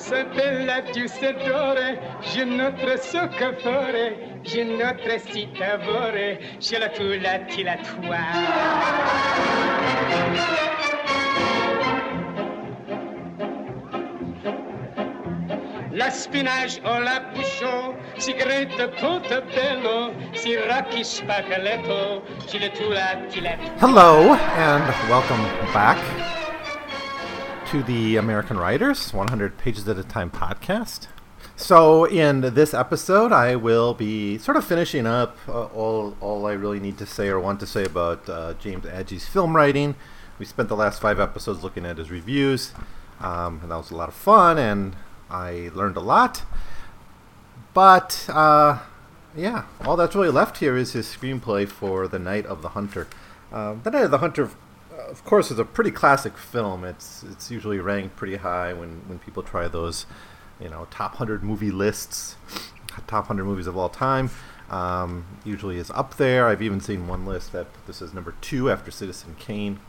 Ce bel se dore, je notre ce que ferai, je notre si t'avore, je la toulati la toi. La spinage la bouchon, si grette pote bello, si raki spacaletto, je la toulati la Hello and welcome back. To the American Writers 100 Pages at a Time podcast. So, in this episode, I will be sort of finishing up uh, all, all I really need to say or want to say about uh, James Agee's film writing. We spent the last five episodes looking at his reviews, um, and that was a lot of fun, and I learned a lot. But, uh, yeah, all that's really left here is his screenplay for The Night of the Hunter. Uh, the Night of the Hunter of course, it's a pretty classic film. It's it's usually ranked pretty high when, when people try those, you know, top hundred movie lists, top hundred movies of all time. Um, usually is up there. I've even seen one list that this as number two after Citizen Kane.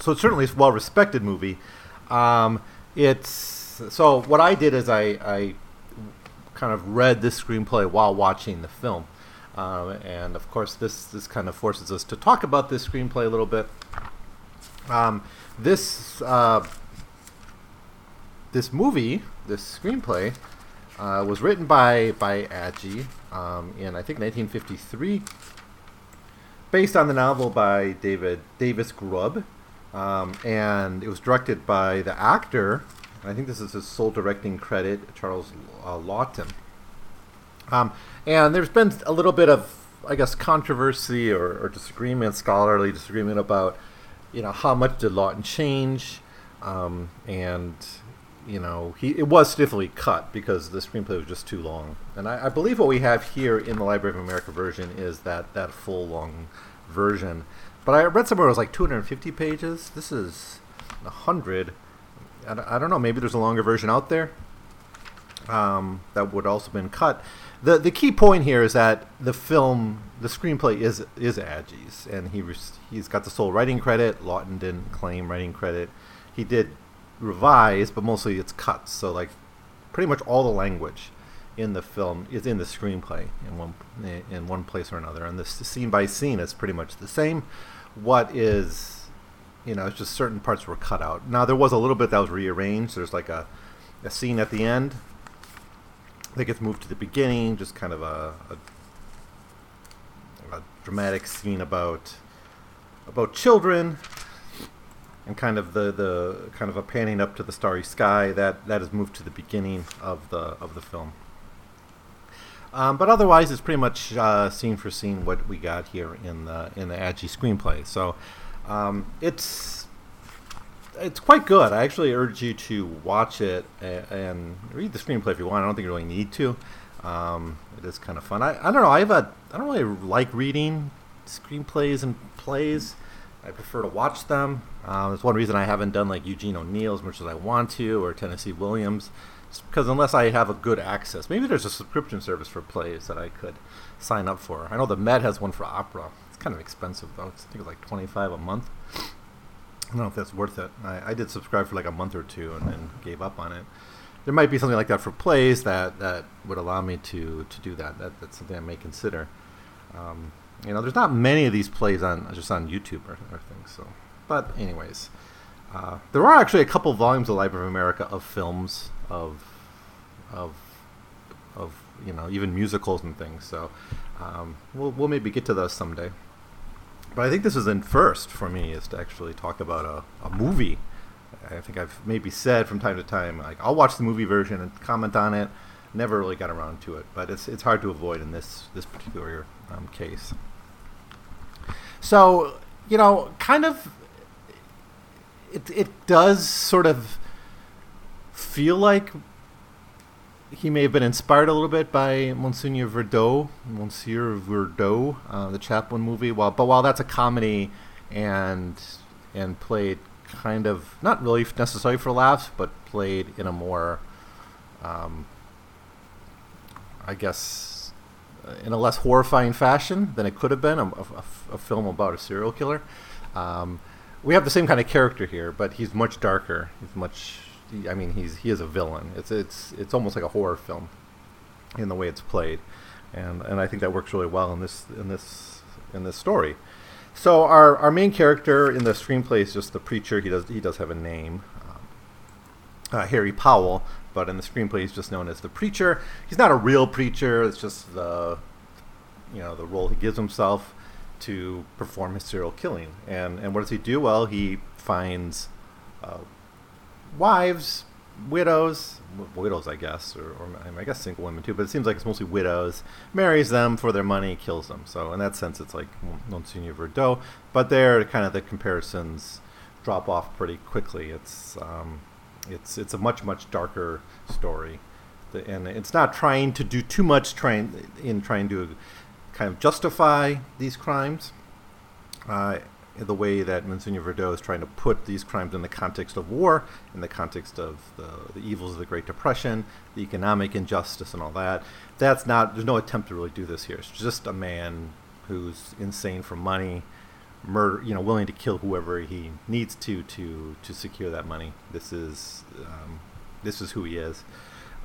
So it's certainly a well respected movie. Um, it's so what I did is I, I kind of read this screenplay while watching the film. Um, and of course, this this kind of forces us to talk about this screenplay a little bit. Um, this uh, this movie, this screenplay, uh, was written by by Agee um, in I think 1953, based on the novel by David Davis Grubb, um, and it was directed by the actor. I think this is his sole directing credit, Charles uh, Laughton. Um, and there's been a little bit of, I guess, controversy or, or disagreement, scholarly disagreement about, you know, how much did Laughton change, um, and you know, he it was stiffly cut because the screenplay was just too long. And I, I, believe what we have here in the Library of America version is that that full long version. But I read somewhere it was like 250 pages. This is 100. I, I don't know. Maybe there's a longer version out there um, that would also been cut the the key point here is that the film, the screenplay is is Agee's, and he he's got the sole writing credit. Laughton didn't claim writing credit. He did revise, but mostly it's cuts. So like, pretty much all the language in the film is in the screenplay in one in one place or another, and this scene by scene is pretty much the same. What is, you know, it's just certain parts were cut out. Now there was a little bit that was rearranged. There's like a a scene at the end that gets moved to the beginning, just kind of a, a, a dramatic scene about about children and kind of the, the kind of a panning up to the starry sky that that is moved to the beginning of the of the film. Um, but otherwise, it's pretty much uh, scene for scene what we got here in the in the Agee screenplay. So um, it's it's quite good. I actually urge you to watch it and, read the screenplay if you want. I don't think you really need to. Um, it is kind of fun. I, I don't know. I have a I don't really like reading screenplays and plays. I prefer to watch them. Um, that's one reason I haven't done like Eugene O'Neill as much as I want to, or Tennessee Williams, it's because unless I have a good access, maybe there's a subscription service for plays that I could sign up for. I know the Met has one for opera. It's kind of expensive though. It's, I think it's like twenty five a month. I don't know if that's worth it. I, I did subscribe for like a month or two and then gave up on it. There might be something like that for plays that, that would allow me to, to do that. that. That's something I may consider. Um, you know, there's not many of these plays on just on YouTube or, or things. So, but anyways, uh, there are actually a couple volumes of Library of America of films of of of you know even musicals and things. So um, we'll we'll maybe get to those someday. But I think this is in first for me is to actually talk about a, a movie. I think I've maybe said from time to time, like I'll watch the movie version and comment on it. Never really got around to it, but it's it's hard to avoid in this this particular um, case. So you know, kind of, it it does sort of feel like he may have been inspired a little bit by Monsieur Verdoux, Monsieur Verdoux, uh, the Chaplin movie. While, but while that's a comedy and and played kind of not really necessarily for laughs, but played in a more, um, I guess, uh, in a less horrifying fashion than it could have been a, a, a film about a serial killer. Um, we have the same kind of character here, but he's much darker. He's much I mean, he's he is a villain. It's it's it's almost like a horror film in the way it's played, and and I think that works really well in this in this in this story. So our, our main character in the screenplay is just the preacher. He does he does have a name, um, uh, Harry Powell, but in the screenplay he's just known as the preacher. He's not a real preacher. It's just the you know the role he gives himself to perform his serial killing. And and what does he do? Well, he finds uh, wives, widows, widows, I guess, or, or, I guess single women too. But it seems like it's mostly widows. Marries them for their money, kills them. So in that sense, it's like Monsignor Verdoux. But there, kind of the comparisons drop off pretty quickly. It's um, it's it's a much much darker story, and it's not trying to do too much trying in trying to kind of justify these crimes. Uh, the way that Monsignor Verdoux is trying to put these crimes in the context of war, in the context of the, the, evils of the Great Depression, the economic injustice, and all that. That's not. There's no attempt to really do this here. It's just a man who's insane for money, murder. You know, willing to kill whoever he needs to to to secure that money. This is um, this is who he is.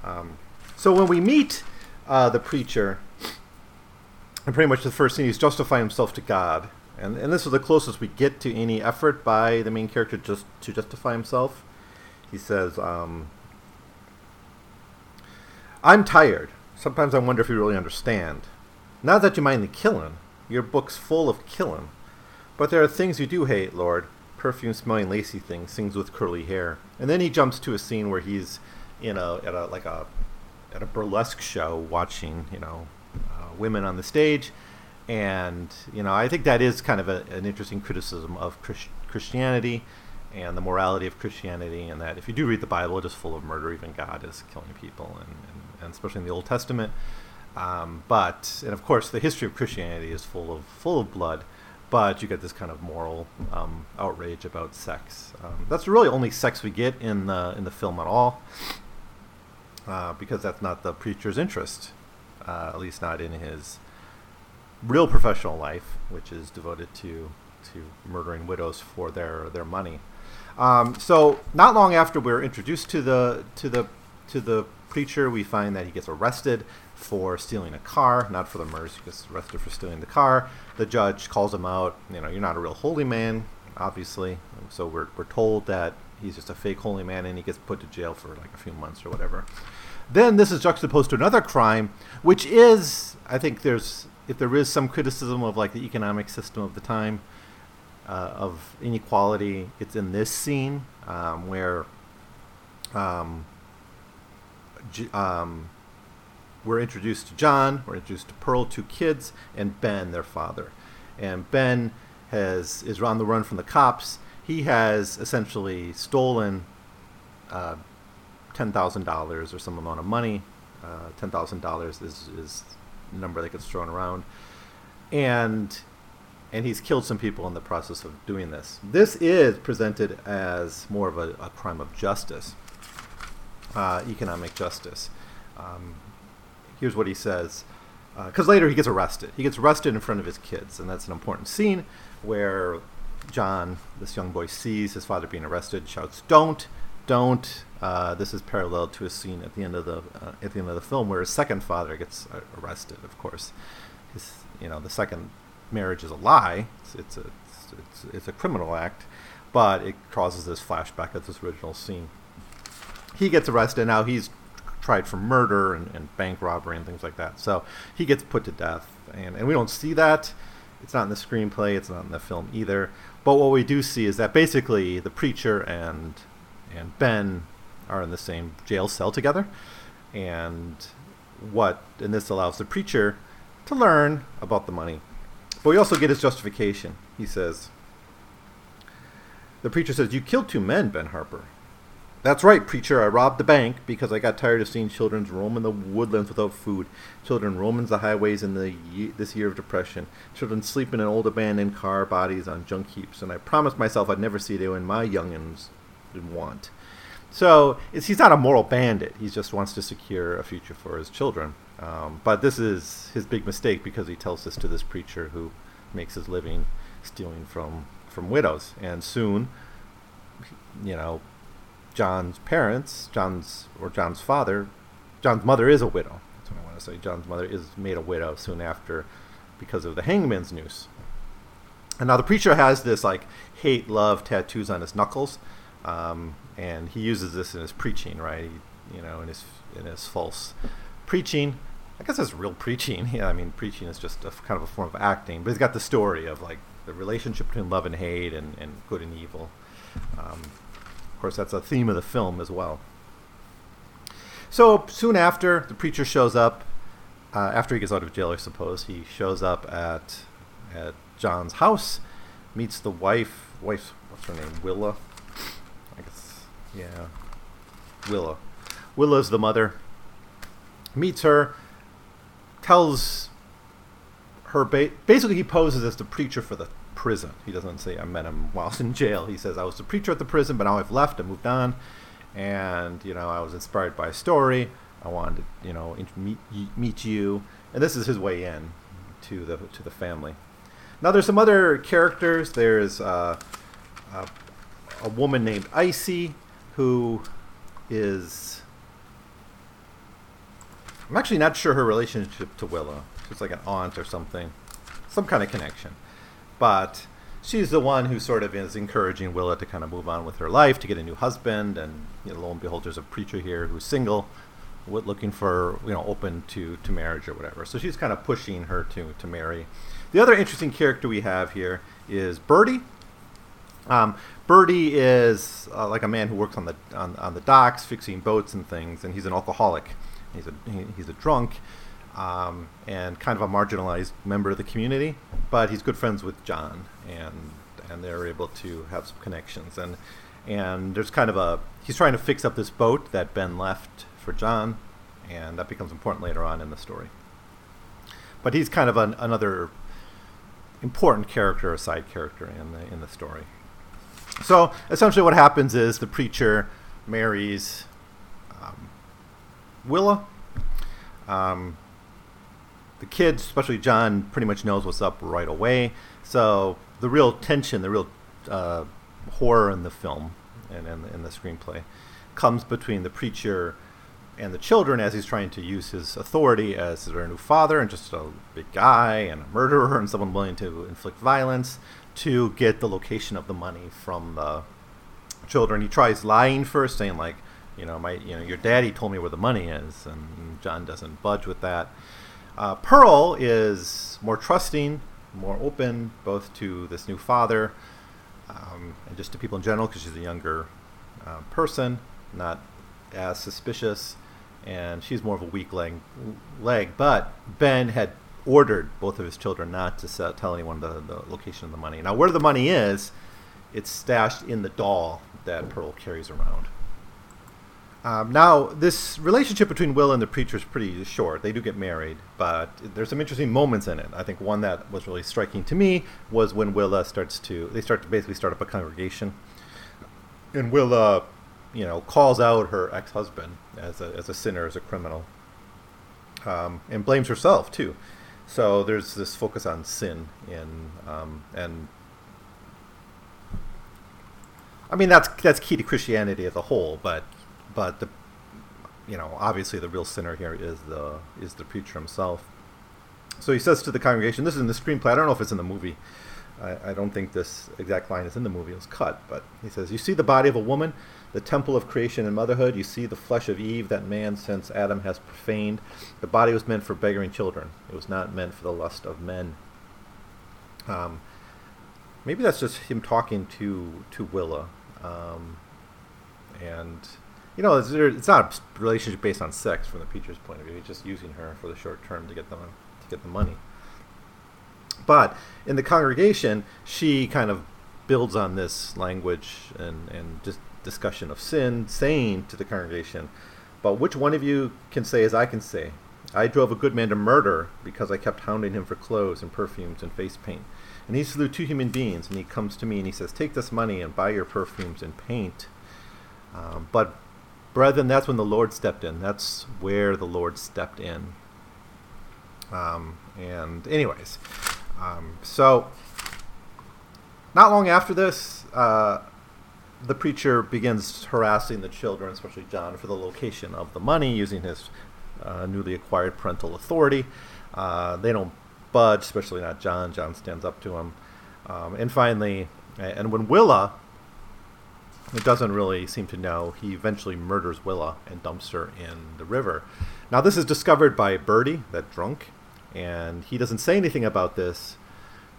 Um, so when we meet uh, the preacher, and pretty much the first thing he's justifying himself to God and and this is the closest we get to any effort by the main character just to justify himself. He says, um, "I'm tired. Sometimes I wonder if you really understand. Not that you mind the killing. Your book's full of killing, but there are things you do hate, Lord. Perfume-smelling, lacy things, things with curly hair." And then he jumps to a scene where he's you know, at a like a at a burlesque show watching you know uh, women on the stage and you know I think that is kind of a, an interesting criticism of Christ- Christianity and the morality of Christianity, and that if you do read the Bible, it is full of murder. Even God is killing people, and, and, and especially in the Old Testament. Um, but and of course, the history of Christianity is full of full of blood. But you get this kind of moral um, outrage about sex. Um, that's really only sex we get in the in the film at all, uh, because that's not the preacher's interest, uh, at least not in his real professional life, which is devoted to to murdering widows for their their money. Um, so not long after we're introduced to the to the to the preacher, we find that he gets arrested for stealing a car, not for the murders. He gets arrested for stealing the car. The judge calls him out. You know, you're not a real holy man, obviously. So we're we're told that he's just a fake holy man, and he gets put to jail for like a few months or whatever. Then this is juxtaposed to another crime, which is, I think, there's if there is some criticism of like the economic system of the time uh, of inequality, it's in this scene um, where um, um, we're introduced to John, we're introduced to Pearl, two kids, and Ben, their father. And Ben has is on the run from the cops. He has essentially stolen uh, ten thousand dollars or some amount of money. Uh, ten thousand dollars is is number that gets thrown around, and and he's killed some people in the process of doing this. This is presented as more of a, a crime of justice, uh, economic justice. Um, here's what he says. Because uh, later he gets arrested. He gets arrested in front of his kids, and that's an important scene where John, this young boy, sees his father being arrested, shouts, "Don't! Don't. Uh, this is parallel to a scene at the end of the uh, at the end of the film where his second father gets uh, arrested. Of course, his you know the second marriage is a lie. It's, it's a it's, it's, it's, a criminal act, but it causes this flashback of this original scene. He gets arrested now. He's tried for murder and, and bank robbery and things like that. So he gets put to death, and and we don't see that. It's not in the screenplay. It's not in the film either. But what we do see is that basically the preacher and and Ben are in the same jail cell together. And what, and this allows the preacher to learn about the money. But we also get his justification. He says, the preacher says, You killed two men, Ben Harper. That's right, preacher. I robbed the bank because I got tired of seeing children roam in the woodlands without food. Children roaming the highways in the ye- this year of depression. Children sleeping in old abandoned car bodies on junk heaps. And I promised myself I'd never see it when my youngins want. So he's not a moral bandit. He just wants to secure a future for his children. Um, but this is his big mistake because he tells this to this preacher who makes his living stealing from from widows. And soon, you know, John's parents, John's or John's father, John's mother is a widow. That's what I want to say. John's mother is made a widow soon after because of the hangman's noose. And now the preacher has this like hate love tattoos on his knuckles, um, and he uses this in his preaching, right? He, you know, in his in his false preaching. I guess it's real preaching. Yeah, I mean, preaching is just a kind of a form of acting, but he's got the story of like the relationship between love and hate and, and good and evil. Um, of course, that's a theme of the film as well. So soon after, the preacher shows up. Uh, after he gets out of jail, I suppose he shows up at at John's house, meets the wife. Wife, what's her name? Willa. Yeah, Willa. Willa's the mother. Meets her. Tells her ba- basically he poses as the preacher for the prison. He doesn't say I met him whilst in jail. He says I was the preacher at the prison, but now I've left. I moved on, and you know I was inspired by a story. I wanted to you know meet meet you, and this is his way in to the to the family. Now there's some other characters. There's uh, a, a woman named Icy who is I'm actually not sure her relationship to Willa. She's like an aunt or something, some kind of connection. But she's the one who sort of is encouraging Willa to kind of move on with her life, to get a new husband, and you know, lo and behold, there's a preacher here who's single, looking for you know open to to marriage or whatever. So she's kind of pushing her to to marry. The other interesting character we have here is Birdie. Um, Birdie is uh, like a man who works on the on, on the docks, fixing boats and things, and he's an alcoholic. He's a he, he's a drunk, um, and kind of a marginalized member of the community. But he's good friends with John, and and they're able to have some connections. And and there's kind of a he's trying to fix up this boat that Ben left for John, and that becomes important later on in the story. But he's kind of an, another important character, a side character in the in the story. So essentially, what happens is the preacher marries um, Willa. Um, the kids, especially John, pretty much knows what's up right away. So the real tension, the real uh, horror in the film and in in the screenplay comes between the preacher and the children as he's trying to use his authority as their new father and just a big guy and a murderer and someone willing to inflict violence to get the location of the money from the children. He tries lying first, saying like, you know, my, you know, your daddy told me where the money is, and John doesn't budge with that. Uh, Pearl is more trusting, more open, both to this new father um, and just to people in general, because she's a younger uh, person, not as suspicious, and she's more of a weak leg. leg. But Ben had ordered both of his children not to set, tell anyone the, the location of the money. Now, where the money is, it's stashed in the doll that Pearl carries around. Um, now, this relationship between Will and the preacher is pretty short. They do get married, but there's some interesting moments in it. I think one that was really striking to me was when Willa starts to they start to basically start up a congregation, and Willa, you know, calls out her ex-husband as a as a sinner, as a criminal, um, and blames herself too. So there's this focus on sin in um, and I mean that's that's key to Christianity as a whole, but but the you know obviously the real sinner here is the is the preacher himself. So he says to the congregation, "This is in the screenplay. I don't know if it's in the movie. I, I don't think this exact line is in the movie. It was cut, but he says, "You see the body of a woman, the temple of creation and motherhood. You see the flesh of Eve, that man since Adam has profaned. The body was meant for beggaring children. It was not meant for the lust of men." Um, maybe that's just him talking to to Willa, um, and you know, it's, it's not a relationship based on sex from the preacher's point of view. He's just using her for the short term to get the to get the money. But in the congregation, she kind of builds on this language and and just discussion of sin, saying to the congregation, "But which one of you can say as I can say? I drove a good man to murder because I kept hounding him for clothes and perfumes and face paint." And he slew two human beings, and he comes to me and he says, "Take this money and buy your perfumes and paint." Um, but Brethren, that's when the Lord stepped in. That's where the Lord stepped in. Um, and, anyways, um, so not long after this, uh, the preacher begins harassing the children, especially John, for the location of the money using his uh, newly acquired parental authority. Uh, they don't budge, especially not John. John stands up to him. Um, and finally, and when Willa, doesn't really seem to know, he eventually murders Willa and dumps her in the river. Now, this is discovered by Birdie, that drunk, and he doesn't say anything about this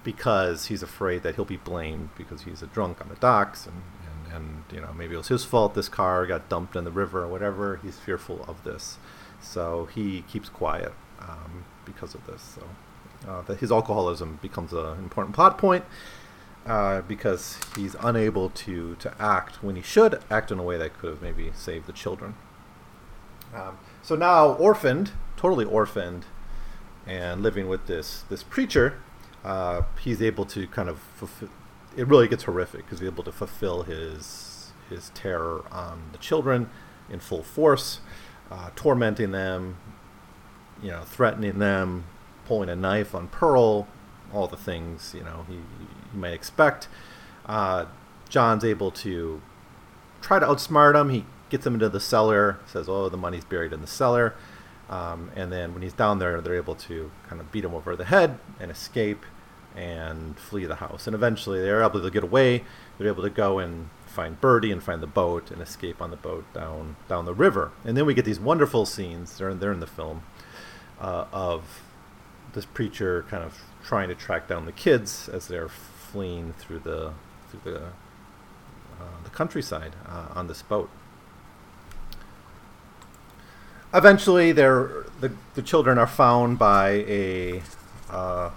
because he's afraid that he'll be blamed because he's a drunk on the docks and, and, and you know maybe it was his fault this car got dumped in the river or whatever. He's fearful of this. So he keeps quiet um, because of this. So uh, that his alcoholism becomes an important plot point uh, because he's unable to to act when he should act in a way that could have maybe saved the children. Um, so now orphaned totally orphaned and living with this this preacher uh, he's able to kind of fulfill. It really gets horrific because he's able to fulfill his his terror on the children in full force, uh, tormenting them, you know, threatening them, pulling a knife on Pearl, all the things you know he, he might expect. Uh, John's able to try to outsmart him. He gets him into the cellar, says, "Oh, the money's buried in the cellar," um, and then when he's down there, they're able to kind of beat him over the head and escape and flee the house. And eventually they're able to get away. They're able to go and find Birdie and find the boat and escape on the boat down down the river. And then we get these wonderful scenes. They're they're in the film uh, of this preacher kind of trying to track down the kids as they're fleeing through the through the uh, the countryside uh, on this boat. Eventually, they're, the the children are found by a uh,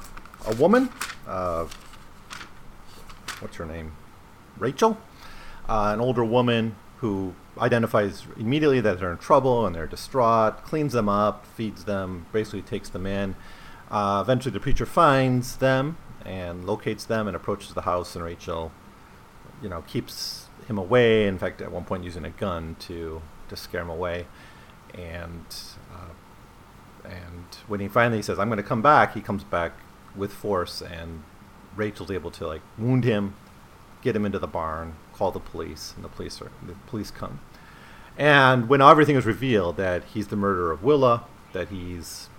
a woman. Uh, what's her name? Rachel, uh, an older woman who identifies immediately that they're in trouble and they're distraught, cleans them up, feeds them, basically takes them in. Uh, eventually, the preacher finds them and locates them and approaches the house, and Rachel, you know, keeps him away. In fact, at one point, using a gun to to scare him away, and uh, and when he finally says, "I'm going to come back," he comes back with force, and Rachel's able to like wound him, get him into the barn, call the police, and the police are the police come. And when everything is revealed that he's the murderer of Willa, that he's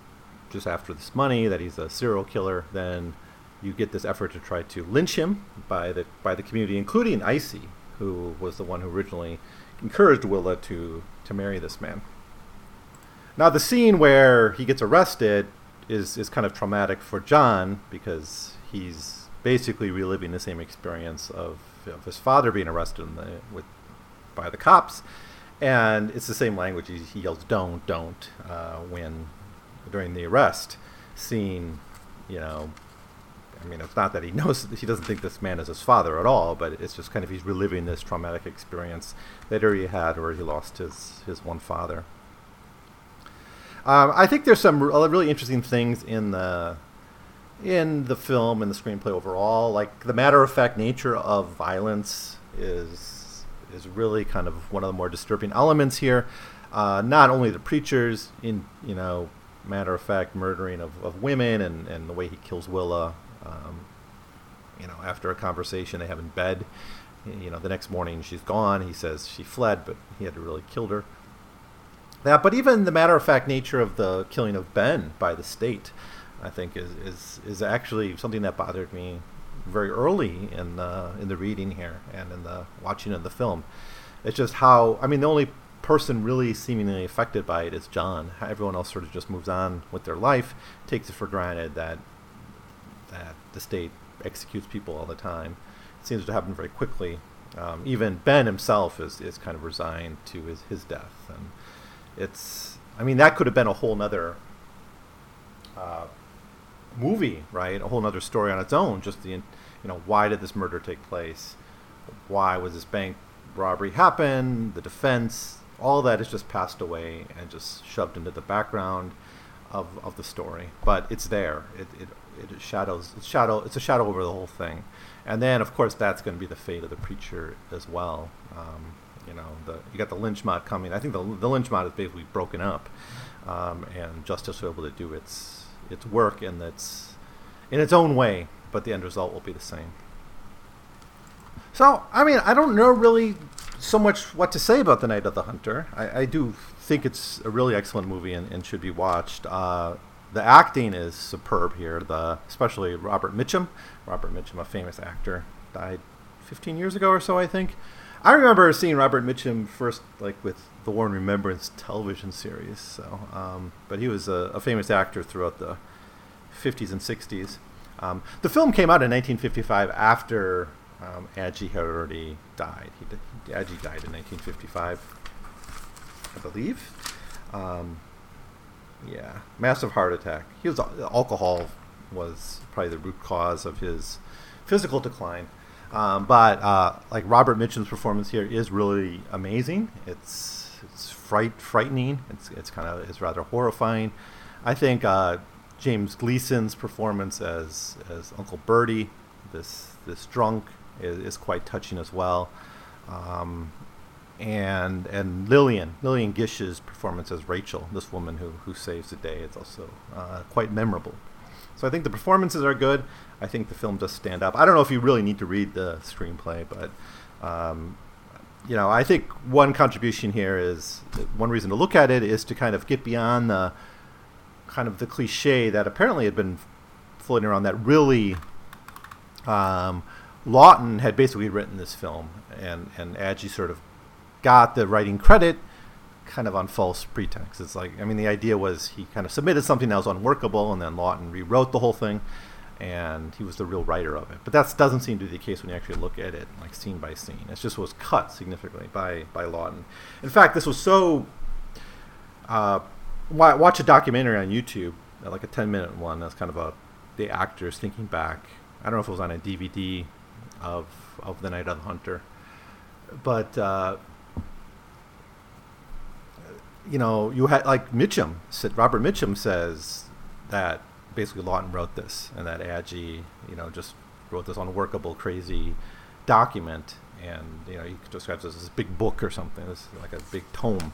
just after this money, that he's a serial killer, then you get this effort to try to lynch him by the by the community, including Icy, who was the one who originally encouraged Willa to to marry this man. Now the scene where he gets arrested is is kind of traumatic for John because he's basically reliving the same experience of, of his father being arrested the, with by the cops, and it's the same language. He, he yells "Don't, don't" uh, when during the arrest, seeing, you know. I mean, it's not that he knows he doesn't think this man is his father at all, but it's just kind of he's reliving this traumatic experience that he had, where he lost his his one father. Um, I think there's some really interesting things in the in the film and the screenplay overall. Like the matter of fact nature of violence is is really kind of one of the more disturbing elements here. Uh, not only the preachers in you know matter of fact murdering of, of women and, and the way he kills Willa. Um, you know, after a conversation they have in bed, you know, the next morning she's gone. He says she fled, but he had really killed her that. But even the matter of fact nature of the killing of Ben by the state, I think, is is, is actually something that bothered me very early in the in the reading here and in the watching of the film. It's just how I mean the only person really seemingly affected by it is John. Everyone else sort of just moves on with their life, takes it for granted that that the state executes people all the time. It seems to happen very quickly. Um, even Ben himself is, is kind of resigned to his, his death, and it's I mean that could have been a whole nother uh, movie, right? A whole nother story on its own. Just the you know why did this murder take place? Why was this bank robbery happen? The defense, all that is just passed away and just shoved into the background of, of the story. But it's there. It, it, it shadows it's shadow it's a shadow over the whole thing. And then of course that's going to be the fate of the preacher as well. Um, you know, the you got the lynch mob coming. I think the the lynch mob is basically broken up, um, and justice will be able to do its its work in its in its own way, but the end result will be the same. So, I mean, I don't know really so much what to say about The Night of the Hunter. I, I do think it's a really excellent movie and, and should be watched. Uh, the acting is superb here, the especially Robert Mitchum. Robert Mitchum, a famous actor, died 15 years ago or so, I think. I remember seeing Robert Mitchum first, like with the War and Remembrance television series. So, um, but he was a, a, famous actor throughout the 50s and 60s. Um, the film came out in 1955 after um, Agee had already died. He, Agee died in 1955, I believe. Um, yeah, massive heart attack. He was alcohol was probably the root cause of his physical decline. Um, but uh, like Robert Mitchum's performance here is really amazing. It's it's fright frightening. It's it's kind of it's rather horrifying. I think uh, James Gleason's performance as as Uncle Birdie, this this drunk, is, is quite touching as well. Um, and and Lillian Lillian Gish's performance as Rachel, this woman who who saves the day, is also uh, quite memorable. So I think the performances are good. I think the film does stand up. I don't know if you really need to read the screenplay, but um, you know, I think one contribution here is one reason to look at it is to kind of get beyond the kind of the cliche that apparently had been floating around that really um, Laughton had basically written this film, and and Agee sort of got the writing credit kind of on false pretext. It's like I mean the idea was he kind of submitted something that was unworkable, and then Laughton rewrote the whole thing, and he was the real writer of it. But that doesn't seem to be the case when you actually look at it like scene by scene. It just was cut significantly by by Laughton. In fact, this was so. Uh, watch a documentary on YouTube, like a ten minute one. That's kind of a the actors thinking back. I don't know if it was on a DVD of of the Night of the Hunter, but uh, you know, you had like Mitchum. Said, Robert Mitchum says that basically Laughton wrote this, and that Agee, you know, just wrote this unworkable, crazy document, and you know, he describes this as a big book or something. It's like a big tome.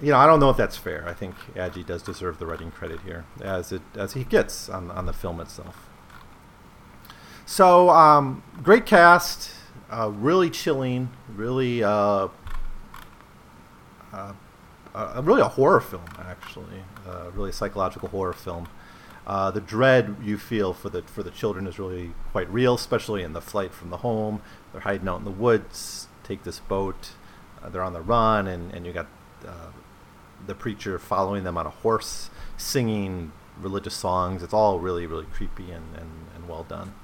You know, I don't know if that's fair. I think Agee does deserve the writing credit here, as it as he gets on on the film itself. So, um, great cast, uh, really chilling, really, uh, uh, uh really a horror film, actually, uh, really a psychological horror film. Uh, the dread you feel for the for the children is really quite real, especially in the flight from the home. They're hiding out in the woods, take this boat, they're on the run, and, and you got the preacher following them on a horse, singing religious songs. It's all really, really creepy and, and, and well done.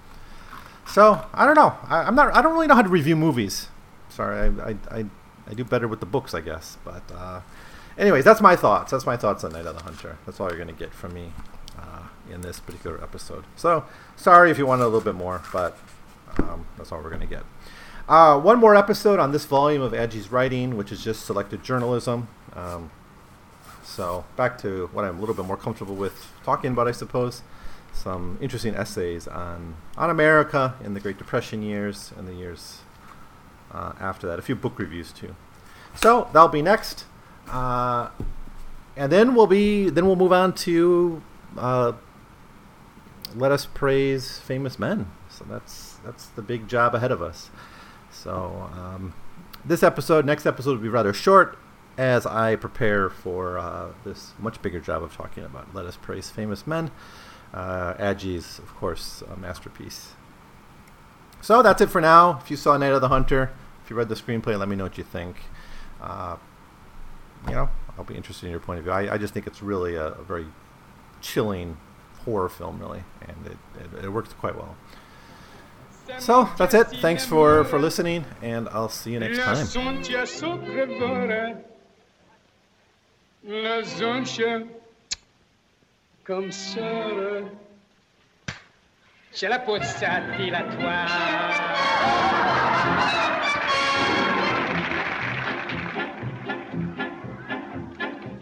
So I don't know. I, am not. I don't really know how to review movies. Sorry, I, I, I, I do better with the books, I guess. But uh, anyways, that's my thoughts. That's my thoughts on Night of the Hunter. That's all you're gonna get from me uh, in this particular episode. So sorry if you wanted a little bit more, but um, that's all we're gonna get. Uh, one more episode on this volume of Agee's writing, which is just selected journalism. Um, so back to what I'm a little bit more comfortable with talking about, I suppose some interesting essays on on America in the Great Depression years and the years uh, after that. A few book reviews too. So that'll be next, uh, and then we'll be then we'll move on to uh, let us praise famous men. So that's that's the big job ahead of us. So um, this episode, next episode, will be rather short as I prepare for uh, this much bigger job of talking about let us praise famous men uh, of course, a masterpiece. So that's it for now. If you saw Night of the Hunter, if you read the screenplay, let me know what you think. Uh, you know, I'll be interested in your point of view. I, I just think it's really a, a, very chilling horror film, really, and it, it, it works quite well. So that's it. Thanks for, for listening, and I'll see you next time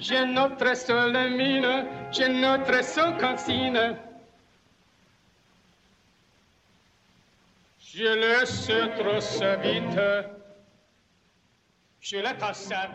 J'ai notre seule mine, j'ai notre seule cantine. Je laisse trop sa vite, je la tasse à